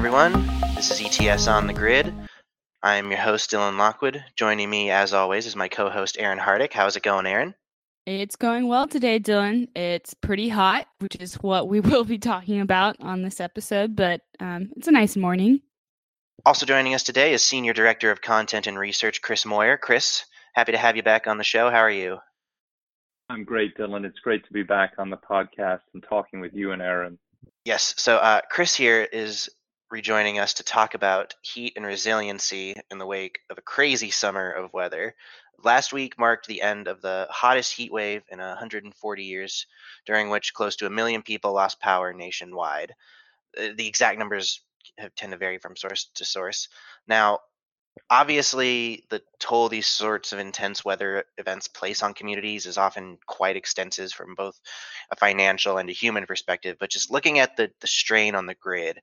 everyone. This is ETS on the Grid. I'm your host, Dylan Lockwood. Joining me, as always, is my co host, Erin Hardick. How's it going, Erin? It's going well today, Dylan. It's pretty hot, which is what we will be talking about on this episode, but um, it's a nice morning. Also joining us today is Senior Director of Content and Research, Chris Moyer. Chris, happy to have you back on the show. How are you? I'm great, Dylan. It's great to be back on the podcast and talking with you and Erin. Yes. So, uh, Chris here is rejoining us to talk about heat and resiliency in the wake of a crazy summer of weather. Last week marked the end of the hottest heat wave in 140 years, during which close to a million people lost power nationwide. Uh, the exact numbers tend to vary from source to source. Now, obviously, the toll these sorts of intense weather events place on communities is often quite extensive from both a financial and a human perspective. But just looking at the, the strain on the grid,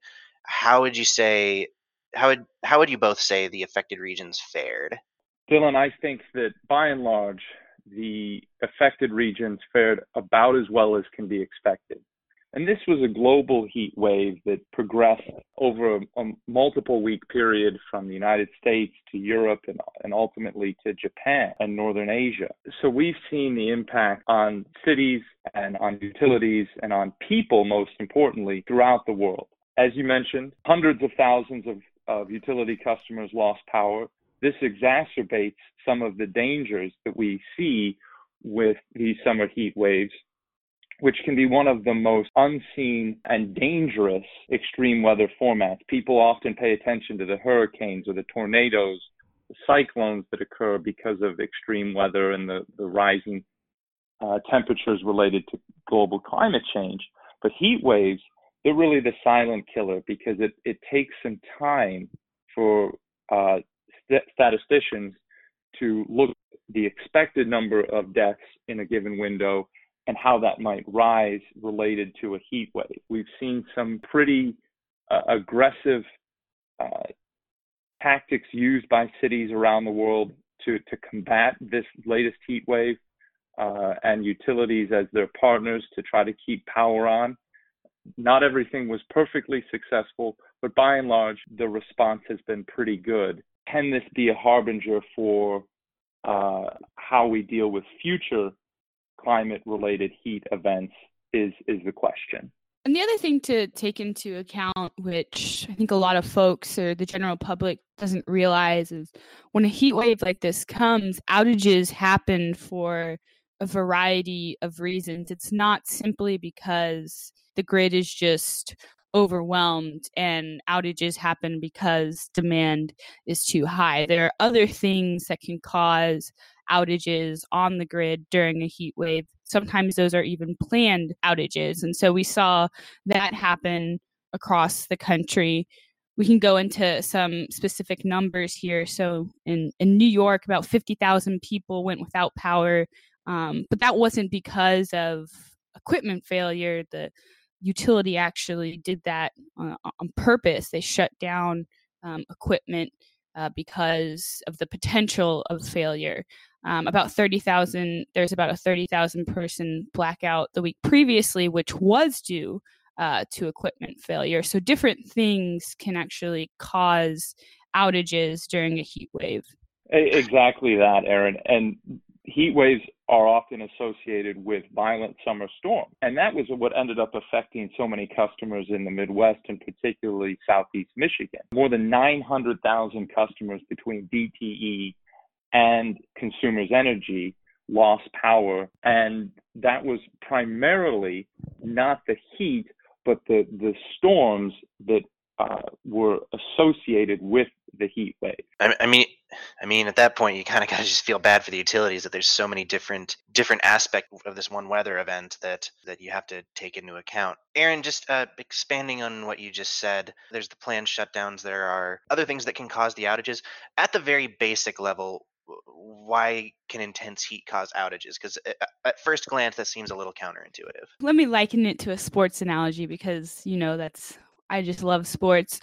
how would you say how would how would you both say the affected regions fared? Dylan, I think that by and large, the affected regions fared about as well as can be expected. And this was a global heat wave that progressed over a, a, multiple week period from the United States to Europe and, and ultimately to Japan and Northern Asia. So we've seen the impact on cities and on utilities and on people, most importantly, throughout the world. As you mentioned, hundreds of thousands of, of utility customers lost power. This exacerbates some of the dangers that we see with these summer heat waves, which can be one of the most unseen and dangerous extreme weather formats. People often pay attention to the hurricanes or the tornadoes, the cyclones that occur because of extreme weather and the, the rising uh, temperatures related to global climate change. But heat waves they're really the silent killer because it, it takes some time for uh, st- statisticians to look at the expected number of deaths in a given window and how that might rise related to a heat wave. We've seen some pretty uh, aggressive uh, tactics used by cities around the world to, to combat this latest heat wave uh, and utilities as their partners to try to keep power on. Not everything was perfectly successful, but by and large, the response has been pretty good. Can this be a harbinger for uh, how we deal with future climate related heat events? Is, is the question. And the other thing to take into account, which I think a lot of folks or the general public doesn't realize, is when a heat wave like this comes, outages happen for a variety of reasons. It's not simply because the grid is just overwhelmed and outages happen because demand is too high. There are other things that can cause outages on the grid during a heat wave. Sometimes those are even planned outages. And so we saw that happen across the country. We can go into some specific numbers here. So in, in New York, about 50,000 people went without power. Um, but that wasn't because of equipment failure. The utility actually did that on, on purpose. They shut down um, equipment uh, because of the potential of failure. Um, about 30,000, there's about a 30,000 person blackout the week previously, which was due uh, to equipment failure. So different things can actually cause outages during a heat wave. Exactly that, Erin. And heat waves are often associated with violent summer storms. And that was what ended up affecting so many customers in the Midwest and particularly Southeast Michigan. More than 900,000 customers between DTE and Consumers Energy lost power. And that was primarily not the heat, but the, the storms that uh, were associated with the heat wave. I, I mean, I mean, at that point, you kind of got to just feel bad for the utilities that there's so many different different aspects of this one weather event that that you have to take into account. Erin, just uh, expanding on what you just said, there's the planned shutdowns. There are other things that can cause the outages. At the very basic level, why can intense heat cause outages? Because uh, at first glance, that seems a little counterintuitive. Let me liken it to a sports analogy because you know that's I just love sports.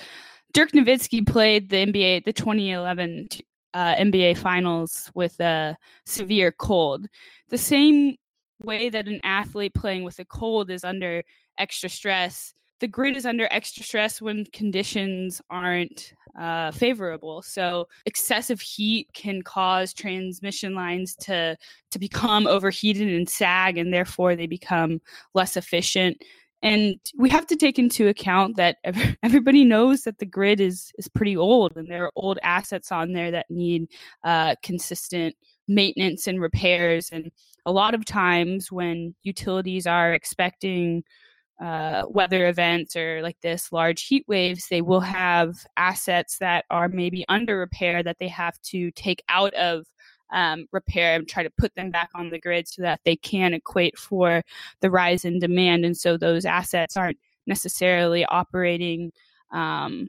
Dirk Nowitzki played the NBA, the 2011 uh, NBA Finals with a severe cold. The same way that an athlete playing with a cold is under extra stress, the grid is under extra stress when conditions aren't uh, favorable. So excessive heat can cause transmission lines to to become overheated and sag, and therefore they become less efficient. And we have to take into account that everybody knows that the grid is is pretty old, and there are old assets on there that need uh, consistent maintenance and repairs. And a lot of times, when utilities are expecting uh, weather events or like this large heat waves, they will have assets that are maybe under repair that they have to take out of um, repair and try to put them back on the grid so that they can equate for the rise in demand. And so those assets aren't necessarily operating um,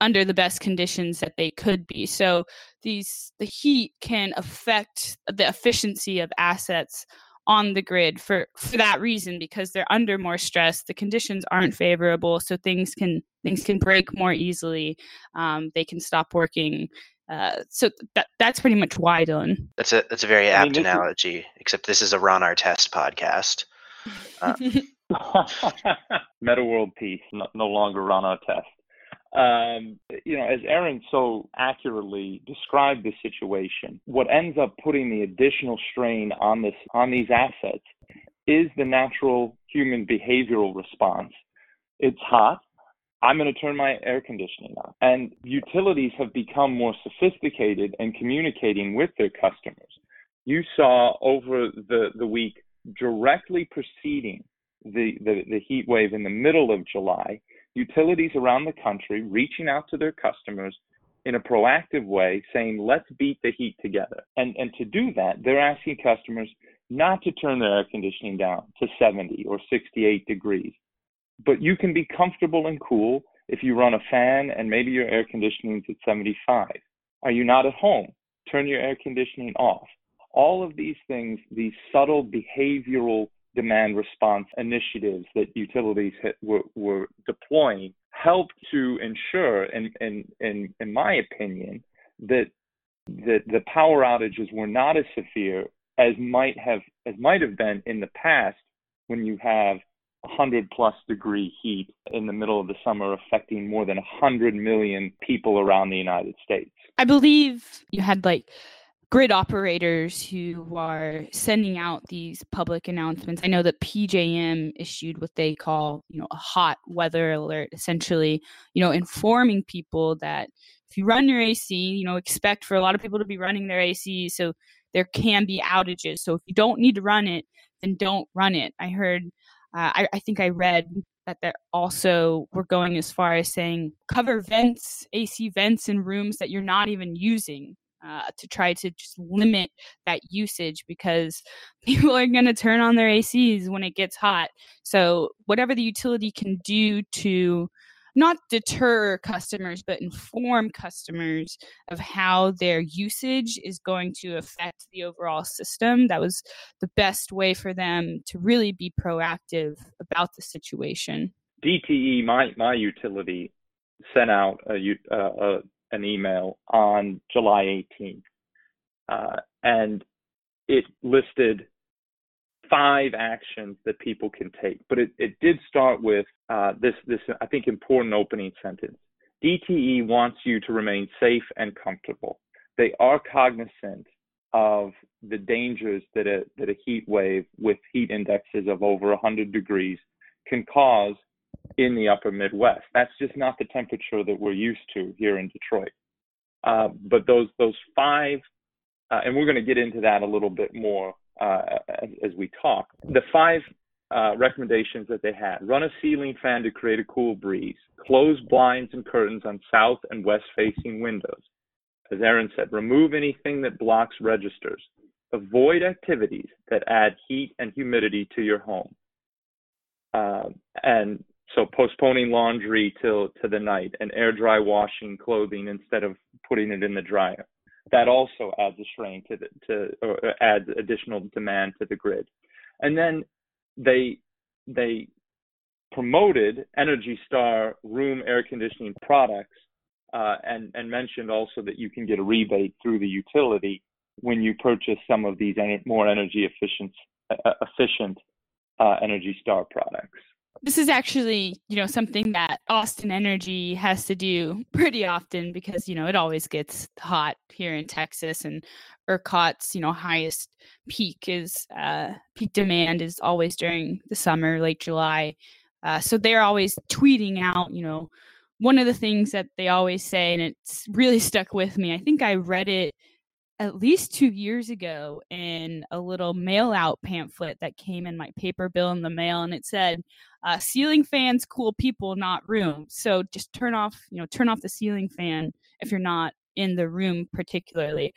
under the best conditions that they could be. So these the heat can affect the efficiency of assets on the grid for for that reason because they're under more stress the conditions aren't favorable so things can things can break more easily um, they can stop working uh, so that that's pretty much why Dylan. That's a that's a very apt I mean, analogy. Is... Except this is a Ron Artest podcast. Uh. Metta World Peace, no, no longer Ron Artest um, you know, as Erin so accurately described the situation, what ends up putting the additional strain on this on these assets is the natural human behavioral response. It's hot. I'm going to turn my air conditioning on. And utilities have become more sophisticated in communicating with their customers. You saw over the, the week directly preceding the, the, the heat wave in the middle of July, utilities around the country reaching out to their customers in a proactive way saying let's beat the heat together and and to do that they're asking customers not to turn their air conditioning down to 70 or 68 degrees but you can be comfortable and cool if you run a fan and maybe your air conditioning is at 75 are you not at home? Turn your air conditioning off. All of these things these subtle behavioral demand response initiatives that utilities were, were deploying helped to ensure, in, in, in, in my opinion, that, that the power outages were not as severe as might have as might have been in the past when you have 100 plus degree heat in the middle of the summer affecting more than 100 million people around the United States. I believe you had like grid operators who are sending out these public announcements. I know that PJM issued what they call, you know, a hot weather alert, essentially, you know, informing people that if you run your AC, you know, expect for a lot of people to be running their AC, so there can be outages. So if you don't need to run it, then don't run it. I heard, uh, I, I think I read that they also were going as far as saying cover vents, AC vents in rooms that you're not even using uh, to try to just limit that usage because people are going to turn on their ACs when it gets hot. So, whatever the utility can do to not deter customers, but inform customers of how their usage is going to affect the overall system. That was the best way for them to really be proactive about the situation. DTE, my my utility, sent out a, a, an email on July 18th, uh, and it listed five actions that people can take. But it, it did start with uh, this this I think important opening sentence. DTE wants you to remain safe and comfortable. They are cognizant of the dangers that a that a heat wave with heat indexes of over 100 degrees can cause in the upper Midwest. That's just not the temperature that we're used to here in Detroit. Uh, but those those five, uh, and we're going to get into that a little bit more uh, as, we talk. The five uh, recommendations that they had: run a ceiling fan to create a cool breeze, close blinds and curtains on south and west facing windows. As Erin said, remove anything that blocks registers. Avoid activities that add heat and humidity to your home. Uh, and so postponing laundry till to the night and air dry washing clothing instead of putting it in the dryer. That also adds a strain to the to or adds additional demand to the grid. And then they they promoted Energy Star room air conditioning products uh, and and mentioned also that you can get a rebate through the utility when you purchase some of these more energy efficient uh, efficient uh, Energy Star products. This is actually, you know, something that Austin Energy has to do pretty often because, you know, it always gets hot here in Texas and ERCOT's, you know, highest peak is uh, peak demand is always during the summer, late July. Uh, so they're always tweeting out, you know, one of the things that they always say, and it's really stuck with me. I think I read it at least two years ago in a little mail out pamphlet that came in my paper bill in the mail and it said uh, ceiling fans cool people not room. So just turn off you know turn off the ceiling fan if you're not in the room particularly.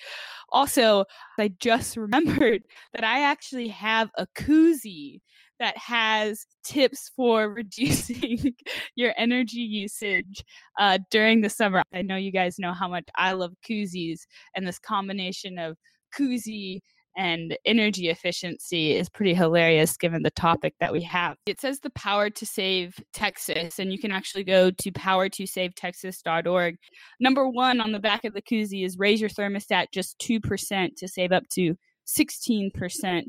Also i just remembered that i actually have a koozie that has tips for reducing your energy usage uh, during the summer. I know you guys know how much I love koozies, and this combination of koozie and energy efficiency is pretty hilarious given the topic that we have. It says the power to save Texas, and you can actually go to powertosavetexas.org. Number one on the back of the koozie is raise your thermostat just 2% to save up to 16%.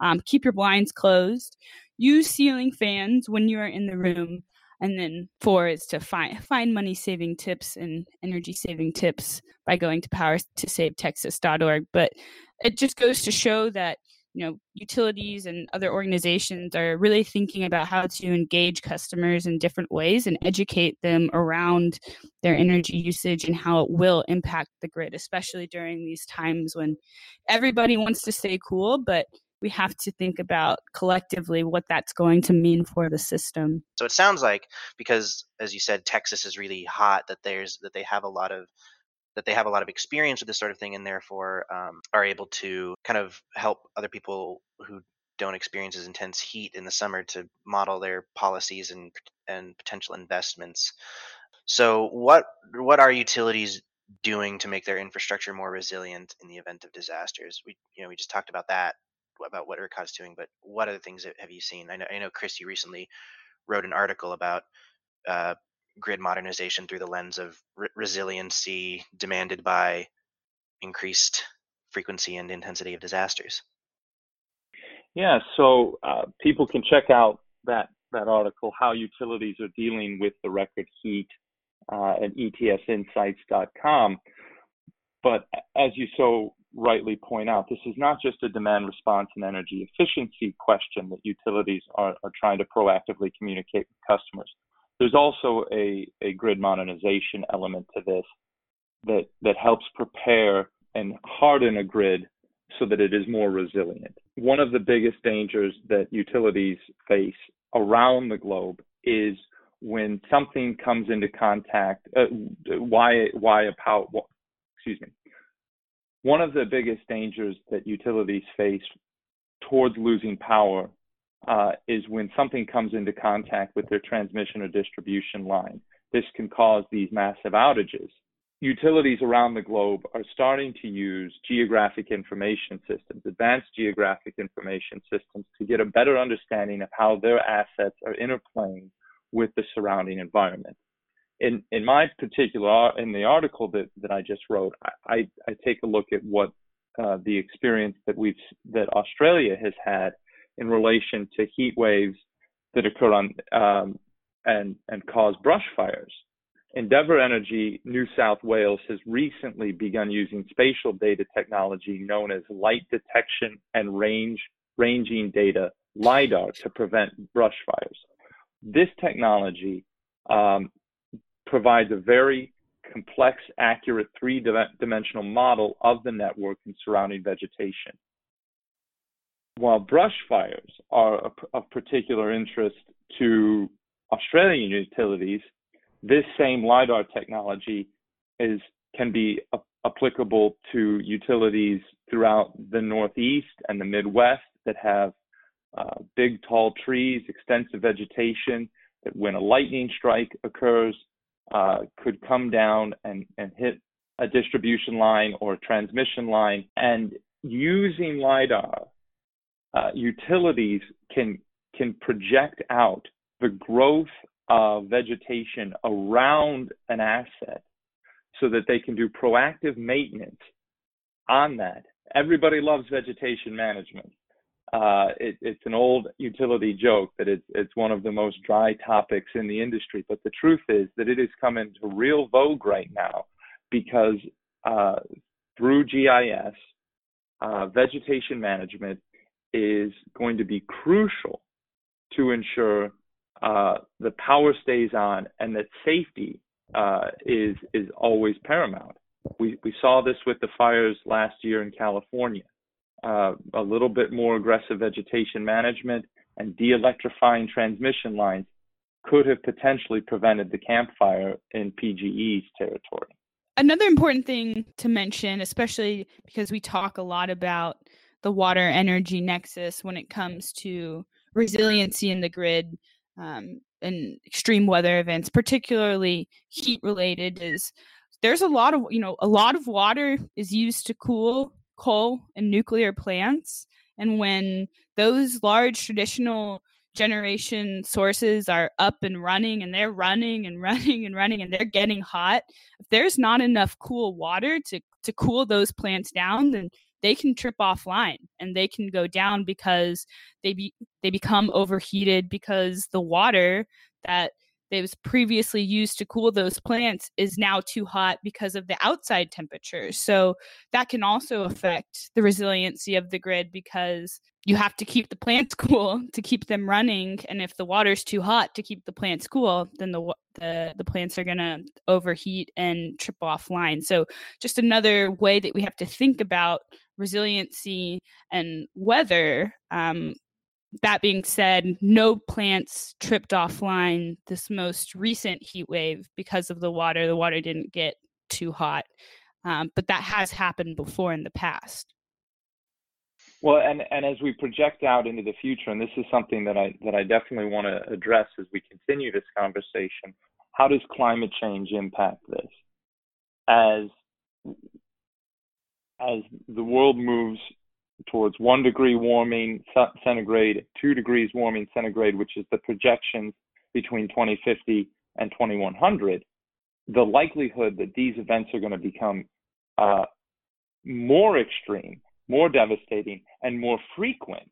Um, keep your blinds closed. Use ceiling fans when you are in the room. And then four is to find find money saving tips and energy saving tips by going to power2savetexas.org. But it just goes to show that you know utilities and other organizations are really thinking about how to engage customers in different ways and educate them around their energy usage and how it will impact the grid especially during these times when everybody wants to stay cool but we have to think about collectively what that's going to mean for the system. So it sounds like because as you said Texas is really hot that there's that they have a lot of that they have a lot of experience with this sort of thing and therefore um, are able to kind of help other people who don't experience as intense heat in the summer to model their policies and and potential investments. So what what are utilities doing to make their infrastructure more resilient in the event of disasters? We you know we just talked about that about what ERCOT's doing, but what other things have you seen? I know, I know Chris, you recently wrote an article about uh, grid modernization through the lens of re- resiliency demanded by increased frequency and intensity of disasters. Yeah, so uh, people can check out that that article, how utilities are dealing with the record heat uh, at etsinsights.com. But as you so rightly point out, this is not just a demand response and energy efficiency question that utilities are, are trying to proactively communicate with customers. There's also a, a grid modernization element to this that, that helps prepare and harden a grid so that it is more resilient. One of the biggest dangers that utilities face around the globe is when something comes into contact. Uh, why why a power? Excuse me one of the biggest dangers that utilities face towards losing power uh, is when something comes into contact with their transmission or distribution line. This can cause these massive outages. Utilities around the globe are starting to use geographic information systems, advanced geographic information systems, to get a better understanding of how their assets are interplaying with the surrounding environment in in my particular in the article that that I just wrote, I I take a look at what uh, the experience that we've that Australia has had in relation to heat waves that occur on um, and and cause brush fires. Endeavour Energy New South Wales has recently begun using spatial data technology known as light detection and range ranging data lidar to prevent brush fires. This technology um, provides a very complex, accurate three-dimensional model of the network and surrounding vegetation. While brush fires are of particular interest to Australian utilities, this same LiDAR technology is, can be applicable to utilities throughout the Northeast and the Midwest that have uh, big, tall trees, extensive vegetation, that when a lightning strike occurs, uh, could come down and, and hit a distribution line or transmission line. And using LiDAR, uh, utilities can, can project out the growth of vegetation around an asset so that they can do proactive maintenance on that. Everybody loves vegetation management. Uh, it, it's an old utility joke that it's, it's one of the most dry topics in the industry. But the truth is that it has come into real vogue right now because uh, through GIS, uh, vegetation management is going to be crucial to ensure uh, the power stays on and that safety uh, is is always paramount. We we saw this with the fires last year in California. Uh, a little bit more aggressive vegetation management and de-electrifying transmission lines could have potentially prevented the Camp Fire in PGE's territory. Another important thing to mention, especially because we talk a lot about the water energy nexus when it comes to resiliency in the grid um, and extreme weather events, particularly heat related, is there's a lot of you know a lot of water is used to cool coal and nuclear plants. And when those large traditional generation sources are up and running and they're running and running and running and they're getting hot, if there's not enough cool water to, to cool those plants down, then they can trip offline and they can go down because they be they become overheated because the water that that was previously used to cool those plants is now too hot because of the outside temperatures. So that can also affect the resiliency of the grid because you have to keep the plants cool to keep them running and if the water's too hot to keep the plants cool then the the, the plants are going to overheat and trip offline so just another way that we have to think about resiliency and weather um, that being said, no plants tripped offline this most recent heat wave because of the water. The water didn't get too hot, um, but that has happened before in the past. Well, and, and as we project out into the future, and this is something that I that I definitely want to address as we continue this conversation, how does climate change impact this? As as the world moves towards one degree warming centigrade, two degrees warming centigrade, which is the projections between 2050 and 2100, the likelihood that these events are going to become uh, more extreme, more devastating, and more frequent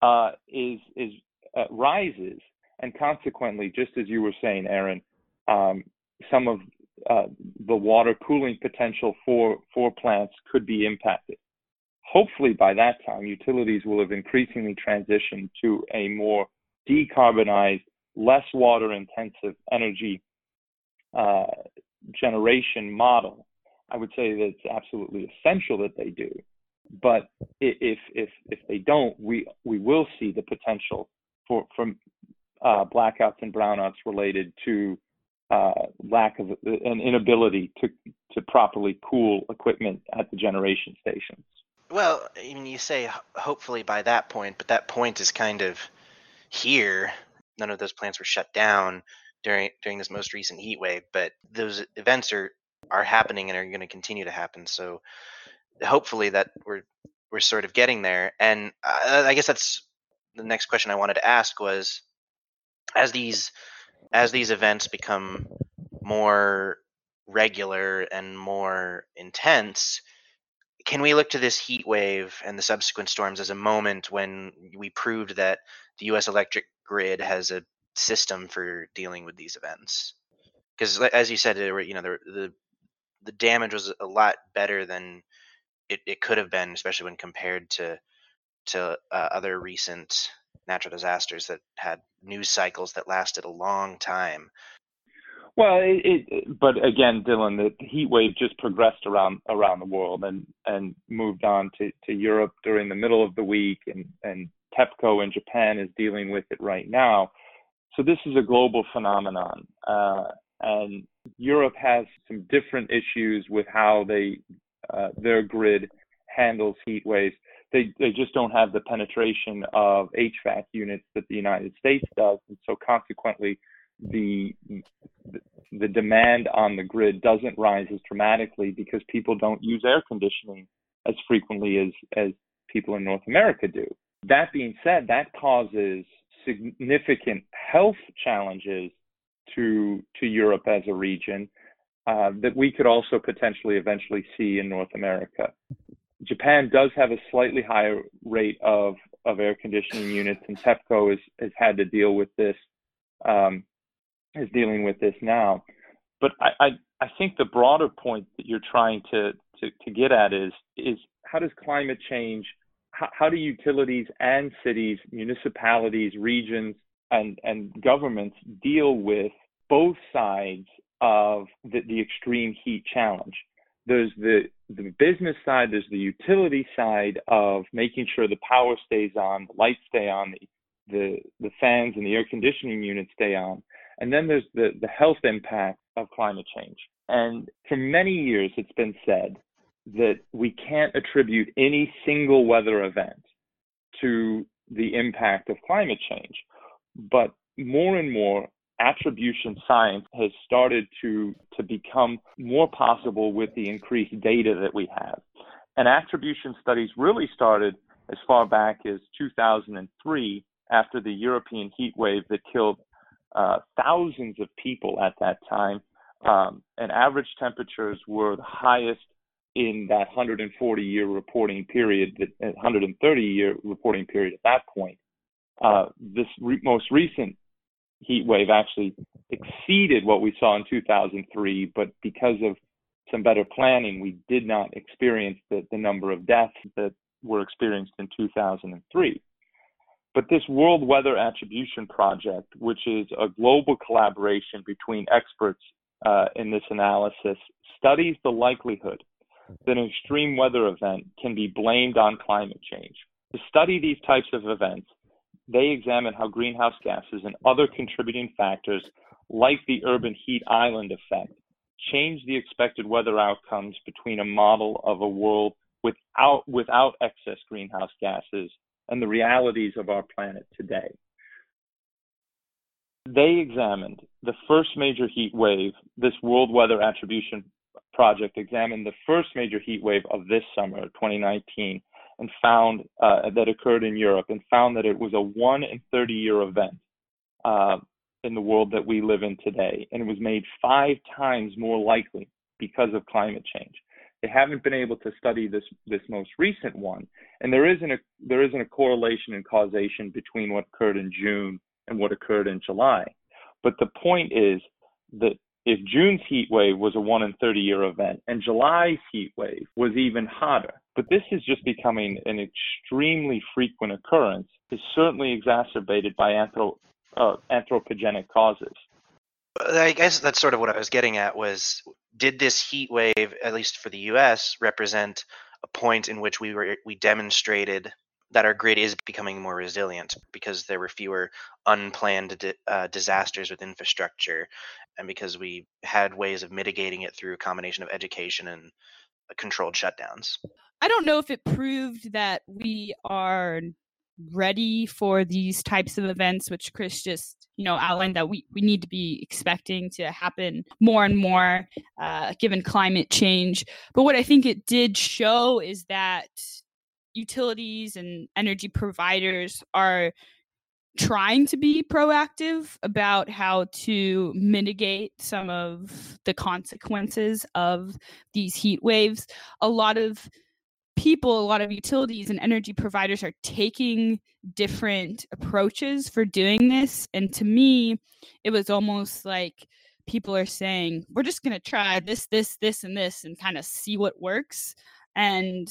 uh, is is uh, rises, and consequently, just as you were saying, Erin, um, some of uh, the water cooling potential for for plants could be impacted hopefully by that time, utilities will have increasingly transitioned to a more decarbonized, less water intensive energy uh, generation model. I would say that it's absolutely essential that they do. But if if if they don't, we we will see the potential for from uh, blackouts and brownouts related to uh, lack of an inability to to properly cool equipment at the generation stations. Well, I mean, you say hopefully by that point, but that point is kind of here. None of those plants were shut down during during this most recent heat wave, but those events are are happening and are going to continue to happen. So hopefully that we're we're sort of getting there. And uh, I guess that's the next question I wanted to ask was as these as these events become more regular and more intense can we look to this heat wave and the subsequent storms as a moment when we proved that the U.S. electric grid has a system for dealing with these events? Because, as you said, you know, the, the the damage was a lot better than it, it could have been, especially when compared to to uh, other recent natural disasters that had news cycles that lasted a long time. Well, it, it, but again, Dylan, the heat wave just progressed around around the world and and moved on to, to Europe during the middle of the week, and and TEPCO in Japan is dealing with it right now. So this is a global phenomenon, uh, and Europe has some different issues with how they uh, their grid handles heat waves. They they just don't have the penetration of HVAC units that the United States does, and so consequently the the demand on the grid doesn't rise as dramatically because people don't use air conditioning as frequently as as people in North America do. That being said, that causes significant health challenges to to Europe as a region uh, that we could also potentially eventually see in North America. Japan does have a slightly higher rate of of air conditioning units, and TEPCO has, has had to deal with this, um, is dealing with this now. But I, I, I think the broader point that you're trying to, to, to get at is, is how does climate change, how, how do utilities and cities, municipalities, regions, and, and governments deal with both sides of the, the extreme heat challenge? There's the the business side, there's the utility side of making sure the power stays on, the lights stay on, the the, the fans and the air conditioning units stay on. And then there's the, the health impact of climate change. And for many years, it's been said that we can't attribute any single weather event to the impact of climate change. But more and more, attribution science has started to, to become more possible with the increased data that we have. And attribution studies really started as far back as 2003 after the European heat wave that killed uh, thousands of people at that time. Um, and average temperatures were the highest in that 140 year reporting period, that 130 year reporting period at that point. Uh, this re- most recent heat wave actually exceeded what we saw in 2003, but because of some better planning, we did not experience the, the number of deaths that were experienced in 2003. But this World Weather Attribution Project, which is a global collaboration between experts uh, in this analysis, studies the likelihood that an extreme weather event can be blamed on climate change. To study these types of events, they examine how greenhouse gases and other contributing factors, like the urban heat island effect, change the expected weather outcomes between a model of a world without, without excess greenhouse gases and the realities of our planet today. They examined the first major heat wave, this World Weather Attribution Project examined the first major heat wave of this summer, 2019, and found uh, that occurred in Europe and found that it was a one in 30 year event uh, in the world that we live in today. And it was made five times more likely because of climate change. They haven't been able to study this this most recent one, and there isn't a there isn't a correlation and causation between what occurred in June and what occurred in July. But the point is that if June's heat wave was a one in 30 year event and July's heat wave was even hotter, but this is just becoming an extremely frequent occurrence, is certainly exacerbated by uh, anthropogenic causes. I guess that's sort of what I was getting at was did this heat wave, at least for the US, represent a point in which we were we demonstrated that our grid is becoming more resilient because there were fewer unplanned di- uh, disasters with infrastructure and because we had ways of mitigating it through a combination of education and uh, controlled shutdowns. I don't know if it proved that we are ready for these types of events which chris just you know outlined that we, we need to be expecting to happen more and more uh, given climate change but what i think it did show is that utilities and energy providers are trying to be proactive about how to mitigate some of the consequences of these heat waves. A lot of people, a lot of utilities and energy providers are taking different approaches for doing this. And to me, it was almost like people are saying, we're just going to try this, this, this, and this and kind of see what works. And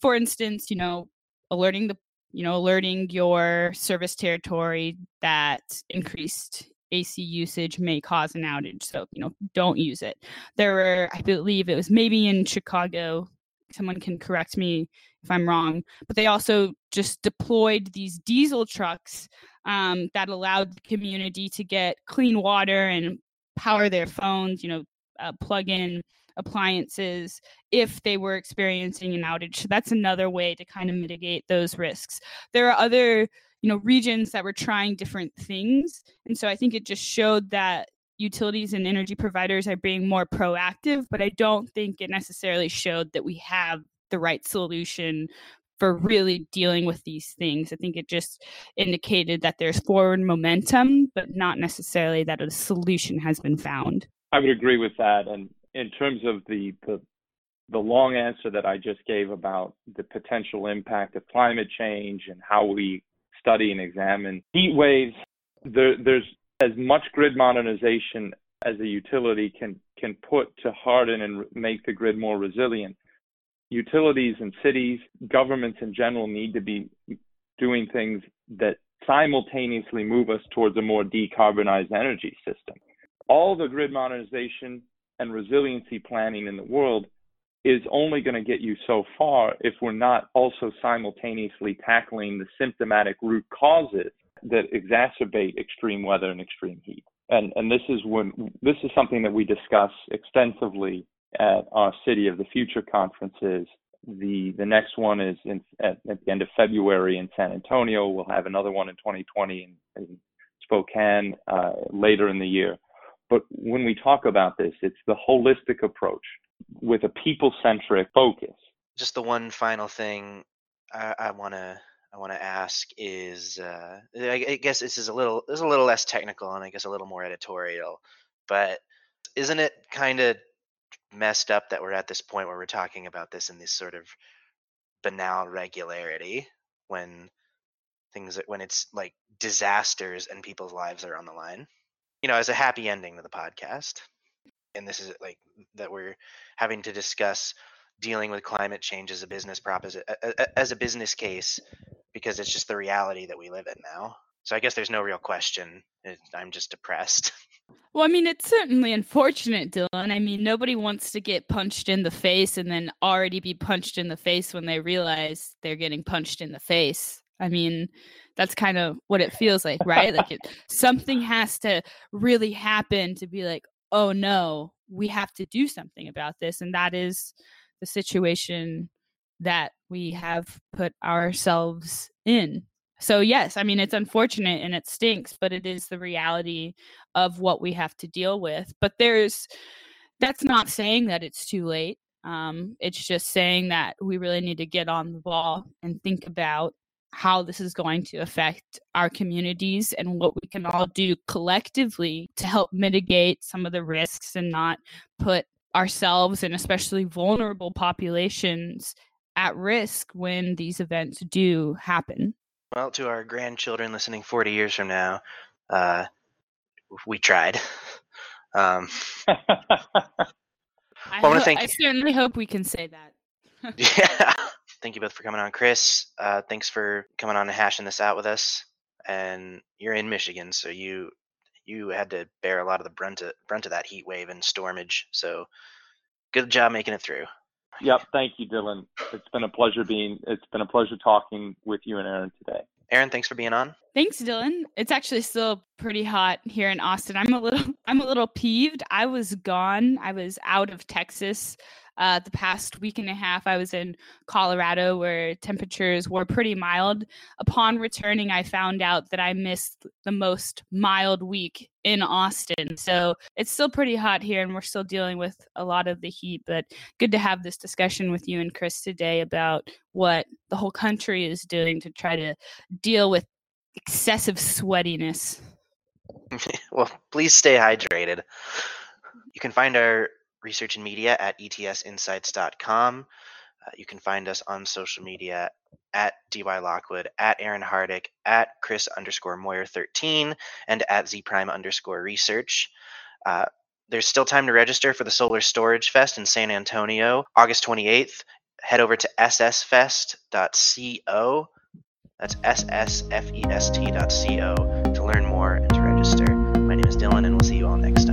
for instance, you know, alerting the you know, alerting your service territory that increased AC usage may cause an outage. So, you know, don't use it. There were, I believe it was maybe in Chicago, someone can correct me if I'm wrong, but they also just deployed these diesel trucks um, that allowed the community to get clean water and power their phones, you know, uh, plug in appliances if they were experiencing an outage. So that's another way to kind of mitigate those risks. There are other, you know, regions that were trying different things. And so I think it just showed that utilities and energy providers are being more proactive, but I don't think it necessarily showed that we have the right solution for really dealing with these things. I think it just indicated that there's forward momentum, but not necessarily that a solution has been found. I would agree with that. And in terms of the, the the long answer that I just gave about the potential impact of climate change and how we study and examine heat waves, there, there's as much grid modernization as a utility can can put to harden and make the grid more resilient. Utilities and cities, governments in general need to be doing things that simultaneously move us towards a more decarbonized energy system. All the grid modernization and resiliency planning in the world is only going to get you so far if we're not also simultaneously tackling the symptomatic root causes that exacerbate extreme weather and extreme heat. And and this is when this is something that we discuss extensively at our City of the Future conferences. The the next one is in, at, at the end of February in San Antonio. We'll have another one in 2020 in, in Spokane uh, later in the year. But when we talk about this, it's the holistic approach with a people centric focus. Just the one final thing I want to I want to ask is uh, I, guess this is a little this is a little less technical and I guess a little more editorial, but isn't it kind of messed up that we're at this point where we're talking about this in this sort of banal regularity when things when it's like disasters and people's lives are on the line? You know as a happy ending to the podcast. And this is like that we're having to discuss dealing with climate change as a business prop as a, as a business case because it's just the reality that we live in now. So I guess there's no real question. I'm just depressed. Well, I mean, it's certainly unfortunate, Dylan. I mean, nobody wants to get punched in the face and then already be punched in the face when they realize they're getting punched in the face. I mean, that's kind of what it feels like, right? like it, something has to really happen to be like, oh no, we have to do something about this. And that is the situation that we have put ourselves in. So, yes, I mean, it's unfortunate and it stinks, but it is the reality of what we have to deal with. But there's, that's not saying that it's too late. Um, it's just saying that we really need to get on the ball and think about how this is going to affect our communities and what we can all do collectively to help mitigate some of the risks and not put ourselves and especially vulnerable populations at risk when these events do happen. Well, to our grandchildren listening 40 years from now, uh, we tried. Um, I, well, ho- thank I certainly hope we can say that. yeah. Thank you both for coming on, Chris. Uh, thanks for coming on and hashing this out with us. And you're in Michigan, so you you had to bear a lot of the brunt of, brunt of that heat wave and stormage. So good job making it through. Yep. Thank you, Dylan. It's been a pleasure being. It's been a pleasure talking with you and Erin today. Erin, thanks for being on. Thanks, Dylan. It's actually still pretty hot here in Austin. I'm a little I'm a little peeved. I was gone. I was out of Texas uh, the past week and a half, I was in Colorado where temperatures were pretty mild. Upon returning, I found out that I missed the most mild week in Austin. So it's still pretty hot here and we're still dealing with a lot of the heat. But good to have this discussion with you and Chris today about what the whole country is doing to try to deal with excessive sweatiness. well, please stay hydrated. You can find our research and media at etsinsights.com. Uh, you can find us on social media at dy lockwood, at Erin Hardick, at Chris underscore Moyer thirteen, and at Zpryme underscore research. Uh, there's still time to register for the Solar Storage Fest in San Antonio, August 28th. Head over to ssfest.co. That's ssfest.co to learn more and to register. My name is Dylan, and we'll see you all next.